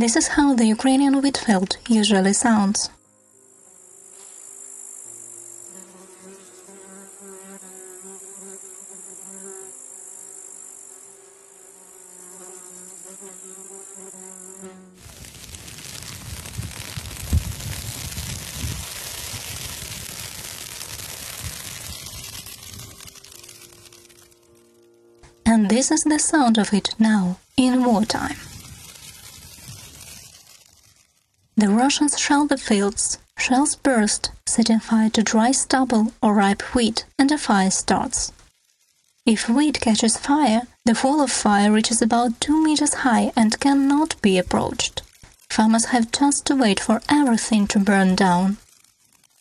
This is how the Ukrainian wheat field usually sounds. And this is the sound of it now, in wartime. The Russians shell the fields, shells burst, setting fire to dry stubble or ripe wheat, and a fire starts. If wheat catches fire, the wall of fire reaches about 2 meters high and cannot be approached. Farmers have just to wait for everything to burn down.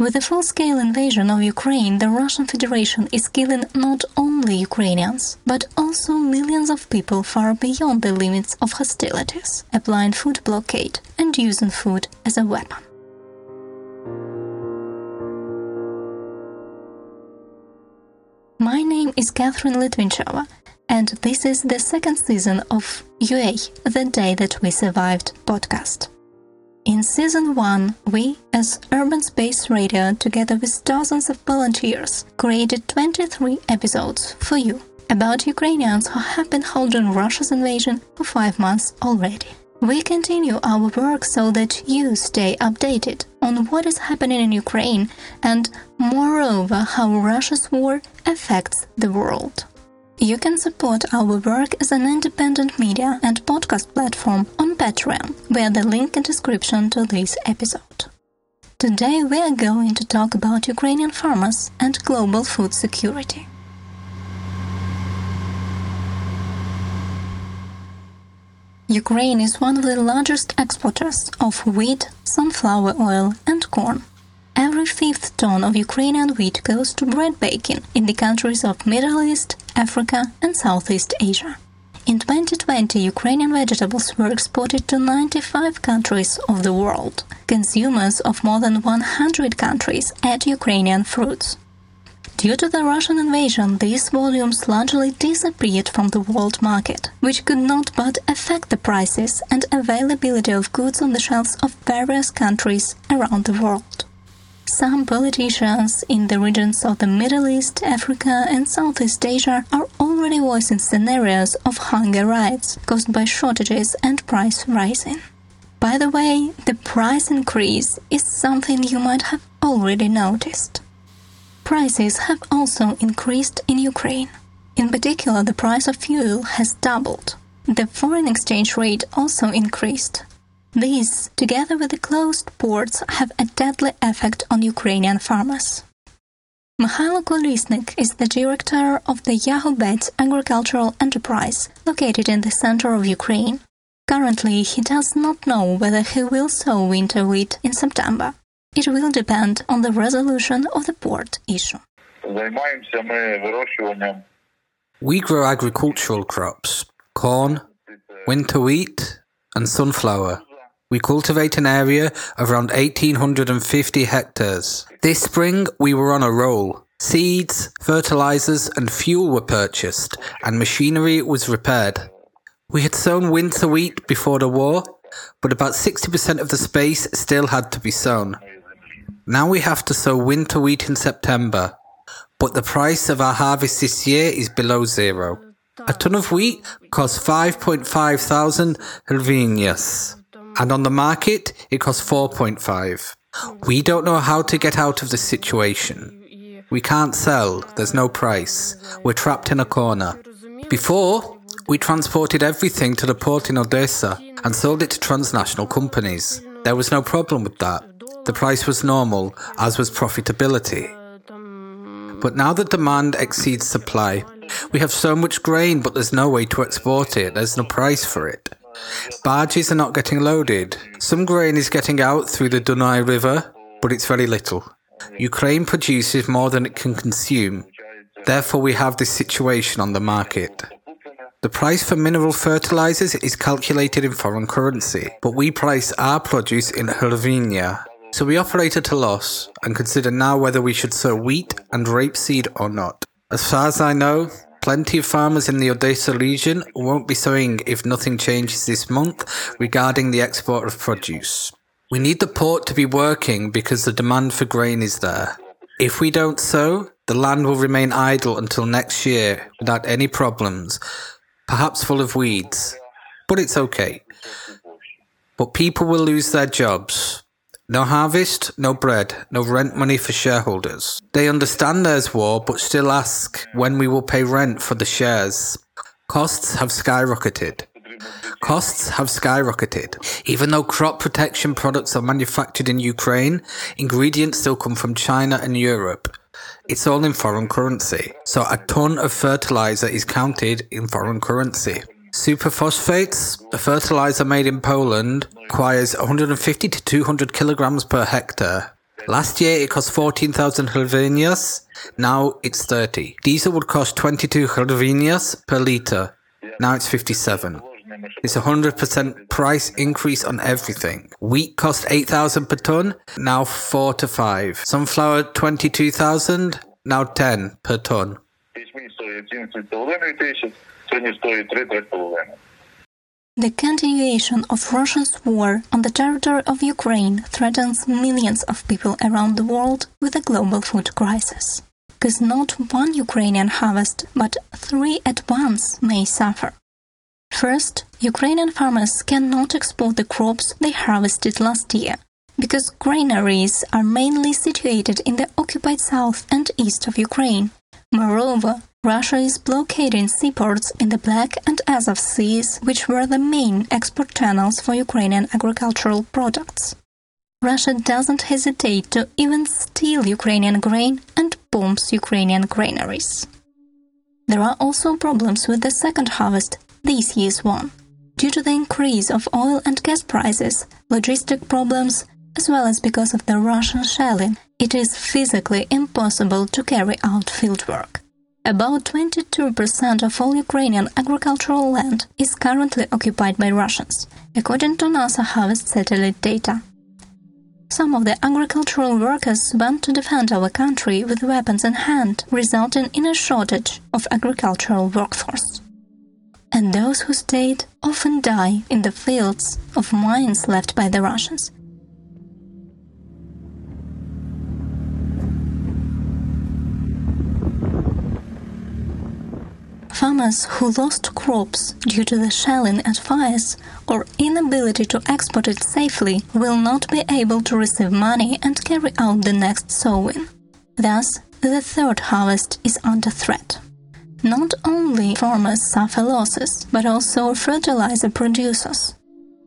With the full-scale invasion of Ukraine, the Russian Federation is killing not only Ukrainians, but also millions of people far beyond the limits of hostilities, applying food blockade and using food as a weapon. My name is Catherine Litvinchova, and this is the second season of UA, The Day That We Survived podcast. In season 1, we, as Urban Space Radio, together with dozens of volunteers, created 23 episodes for you about Ukrainians who have been holding Russia's invasion for five months already. We continue our work so that you stay updated on what is happening in Ukraine and, moreover, how Russia's war affects the world. You can support our work as an independent media and podcast platform on Patreon via the link in description to this episode. Today we are going to talk about Ukrainian farmers and global food security. Ukraine is one of the largest exporters of wheat, sunflower oil, and corn. Every fifth ton of Ukrainian wheat goes to bread baking in the countries of Middle East, Africa, and Southeast Asia. In 2020, Ukrainian vegetables were exported to 95 countries of the world. Consumers of more than 100 countries ate Ukrainian fruits. Due to the Russian invasion, these volumes largely disappeared from the world market, which could not but affect the prices and availability of goods on the shelves of various countries around the world. Some politicians in the regions of the Middle East, Africa, and Southeast Asia are already voicing scenarios of hunger riots caused by shortages and price rising. By the way, the price increase is something you might have already noticed. Prices have also increased in Ukraine. In particular, the price of fuel has doubled. The foreign exchange rate also increased. These, together with the closed ports, have a deadly effect on Ukrainian farmers. Mikhailo Kolesnik is the director of the Yahoo agricultural enterprise located in the center of Ukraine. Currently, he does not know whether he will sow winter wheat in September. It will depend on the resolution of the port issue. We grow agricultural crops corn, winter wheat, and sunflower. We cultivate an area of around 1850 hectares. This spring, we were on a roll. Seeds, fertilizers, and fuel were purchased, and machinery was repaired. We had sown winter wheat before the war, but about 60% of the space still had to be sown. Now we have to sow winter wheat in September, but the price of our harvest this year is below zero. A ton of wheat costs 5.5 thousand hryvnias and on the market it costs 4.5. We don't know how to get out of the situation. We can't sell, there's no price. We're trapped in a corner. Before, we transported everything to the port in Odessa and sold it to transnational companies. There was no problem with that. The price was normal, as was profitability. But now the demand exceeds supply. We have so much grain, but there's no way to export it. There's no price for it. Barges are not getting loaded. Some grain is getting out through the Dunai River, but it's very little. Ukraine produces more than it can consume. Therefore, we have this situation on the market. The price for mineral fertilizers is calculated in foreign currency, but we price our produce in hryvnia. So we operate at a loss and consider now whether we should sow wheat and rapeseed or not. As far as I know, Plenty of farmers in the Odessa region won't be sowing if nothing changes this month regarding the export of produce. We need the port to be working because the demand for grain is there. If we don't sow, the land will remain idle until next year without any problems, perhaps full of weeds. But it's okay. But people will lose their jobs. No harvest, no bread, no rent money for shareholders. They understand there's war, but still ask when we will pay rent for the shares. Costs have skyrocketed. Costs have skyrocketed. Even though crop protection products are manufactured in Ukraine, ingredients still come from China and Europe. It's all in foreign currency. So a ton of fertilizer is counted in foreign currency. Superphosphates, a fertilizer made in Poland, requires 150 to 200 kilograms per hectare. Last year it cost 14,000 hryvnias, now it's 30. Diesel would cost 22 hryvnias per litre, now it's 57. It's a 100% price increase on everything. Wheat cost 8,000 per ton, now 4 to 5. Sunflower 22,000, now 10 per ton. The continuation of Russia's war on the territory of Ukraine threatens millions of people around the world with a global food crisis. Because not one Ukrainian harvest, but three at once may suffer. First, Ukrainian farmers cannot export the crops they harvested last year because granaries are mainly situated in the occupied south and east of Ukraine. Moreover, Russia is blockading seaports in the Black and Azov seas, which were the main export channels for Ukrainian agricultural products. Russia doesn't hesitate to even steal Ukrainian grain and bombs Ukrainian granaries. There are also problems with the second harvest this year's one. Due to the increase of oil and gas prices, logistic problems, as well as because of the Russian shelling, it is physically impossible to carry out fieldwork. About 22% of all Ukrainian agricultural land is currently occupied by Russians, according to NASA Harvest satellite data. Some of the agricultural workers went to defend our country with weapons in hand, resulting in a shortage of agricultural workforce and those who stayed often die in the fields of mines left by the Russians. Farmers who lost crops due to the shelling and fires or inability to export it safely will not be able to receive money and carry out the next sowing. Thus, the third harvest is under threat. Not only farmers suffer losses, but also fertilizer producers.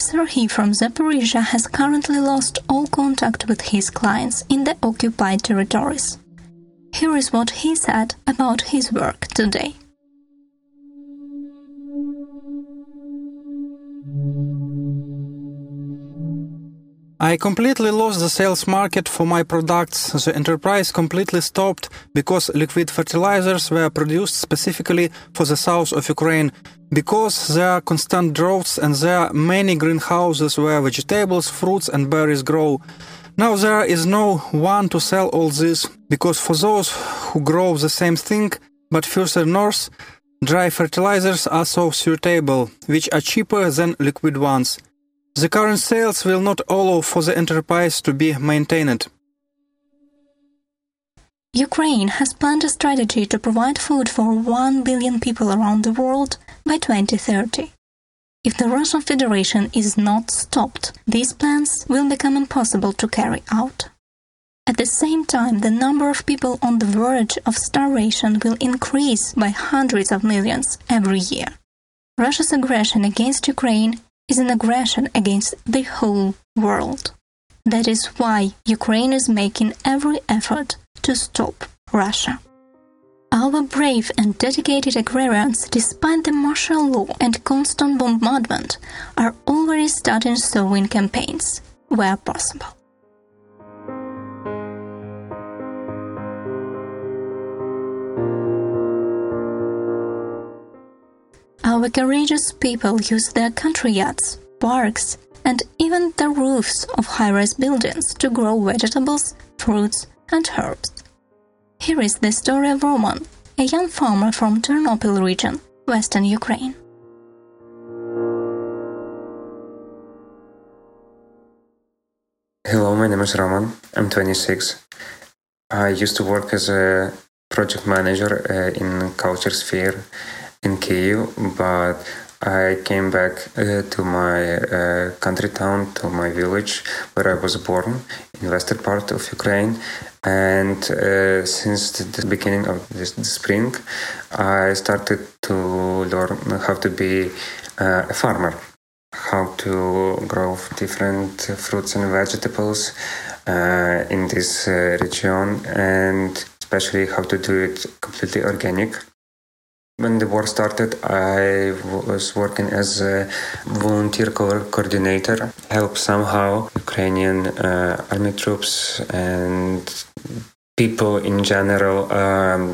Serhiy from Zaporizhia has currently lost all contact with his clients in the occupied territories. Here is what he said about his work today. I completely lost the sales market for my products. The enterprise completely stopped because liquid fertilizers were produced specifically for the south of Ukraine. Because there are constant droughts and there are many greenhouses where vegetables, fruits, and berries grow. Now there is no one to sell all this because for those who grow the same thing but further north, dry fertilizers are so suitable, which are cheaper than liquid ones. The current sales will not allow for the enterprise to be maintained. Ukraine has planned a strategy to provide food for 1 billion people around the world by 2030. If the Russian Federation is not stopped, these plans will become impossible to carry out. At the same time, the number of people on the verge of starvation will increase by hundreds of millions every year. Russia's aggression against Ukraine is an aggression against the whole world. That is why Ukraine is making every effort to stop Russia. Our brave and dedicated agrarians, despite the martial law and constant bombardment, are already starting sowing campaigns where possible. Our courageous people use their country yards, parks, and even the roofs of high rise buildings to grow vegetables, fruits, and herbs. Here is the story of Roman, a young farmer from Ternopil region, western Ukraine. Hello, my name is Roman. I'm 26. I used to work as a project manager uh, in culture sphere in Kiev, but I came back uh, to my uh, country town, to my village where I was born, in western part of Ukraine. And uh, since the beginning of this, spring, I started to learn how to be uh, a farmer how to grow different fruits and vegetables uh, in this uh, region and especially how to do it completely organic. When the war started, I was working as a volunteer co- coordinator, help somehow Ukrainian uh, army troops and people in general um,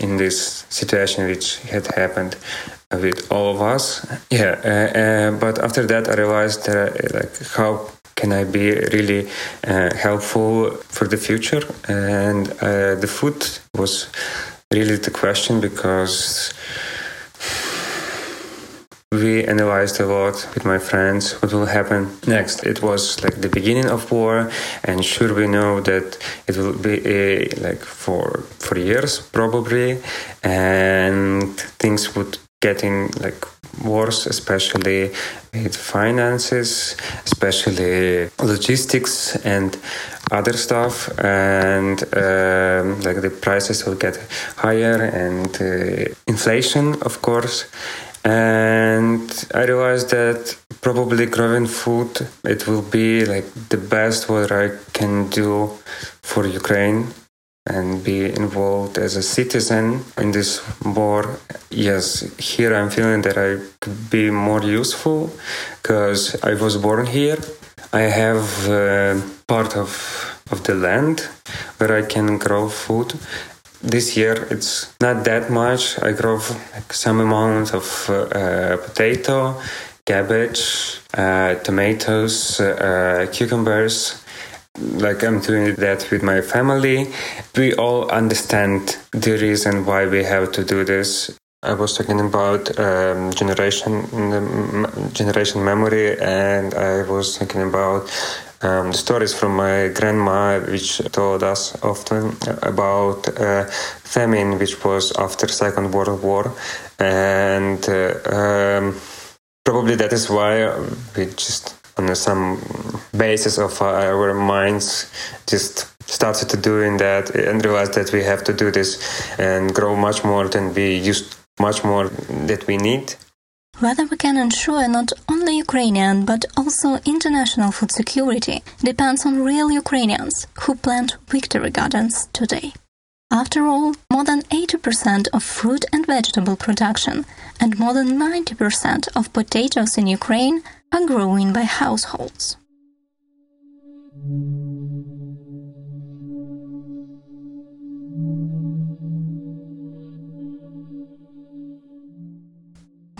in this situation which had happened with all of us. Yeah, uh, uh, but after that, I realized that uh, like how can I be really uh, helpful for the future, and uh, the food was really the question because we analyzed a lot with my friends what will happen next. It was like the beginning of war and sure we know that it will be a, like for for years probably and things would getting like worse especially with finances especially logistics and other stuff. And um, like the prices will get higher and uh, inflation of course. And I realized that probably growing food it will be like the best what I can do for Ukraine and be involved as a citizen in this war. Yes, here I'm feeling that I could be more useful because I was born here. I have uh, part of of the land where I can grow food this year it's not that much. I grow like some amount of uh, potato, cabbage, uh, tomatoes, uh, cucumbers. Like I'm doing that with my family. We all understand the reason why we have to do this. I was talking about um, generation generation memory, and I was thinking about um, stories from my grandma, which told us often about uh, famine, which was after Second World War, and uh, um, probably that is why we just on some basis of uh, our minds just started to doing that and realized that we have to do this and grow much more than we used much more that we need whether we can ensure not only Ukrainian but also international food security depends on real Ukrainians who plant victory gardens today. After all, more than 80% of fruit and vegetable production and more than 90% of potatoes in Ukraine are growing by households.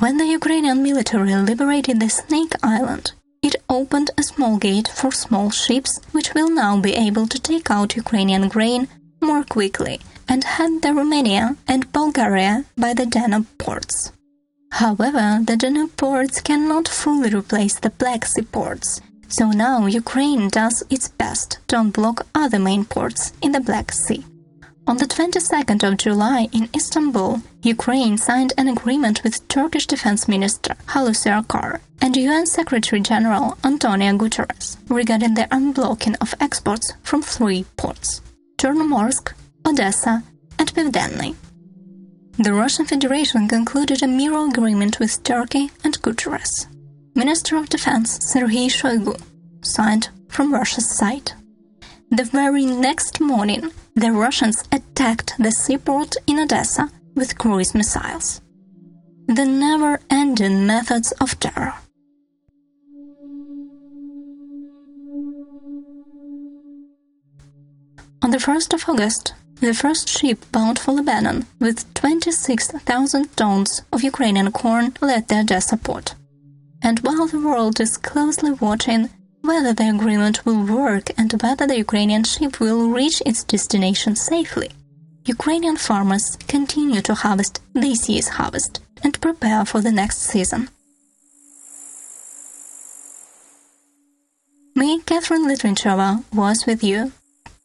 When the Ukrainian military liberated the Snake Island, it opened a small gate for small ships which will now be able to take out Ukrainian grain more quickly and head the Romania and Bulgaria by the Danube ports. However, the Danube ports cannot fully replace the Black Sea ports, so now Ukraine does its best to unblock other main ports in the Black Sea. On the 22nd of July in Istanbul, Ukraine signed an agreement with Turkish Defense Minister Hulusi Akar and UN Secretary General Antonio Guterres regarding the unblocking of exports from three ports Chernomorsk, Odessa, and Pivdenny. The Russian Federation concluded a mirror agreement with Turkey and Guterres. Minister of Defense Sergei Shoigu signed from Russia's side. The very next morning, the Russians attacked the seaport in Odessa with cruise missiles. The never ending methods of terror. On the 1st of August, the first ship bound for Lebanon with 26,000 tons of Ukrainian corn left the Odessa port. And while the world is closely watching whether the agreement will work and whether the Ukrainian ship will reach its destination safely. Ukrainian farmers continue to harvest this year's harvest and prepare for the next season. Me, Catherine Litvinchova, was with you.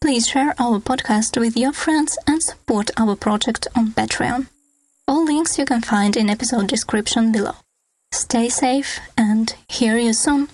Please share our podcast with your friends and support our project on Patreon. All links you can find in episode description below. Stay safe and hear you soon.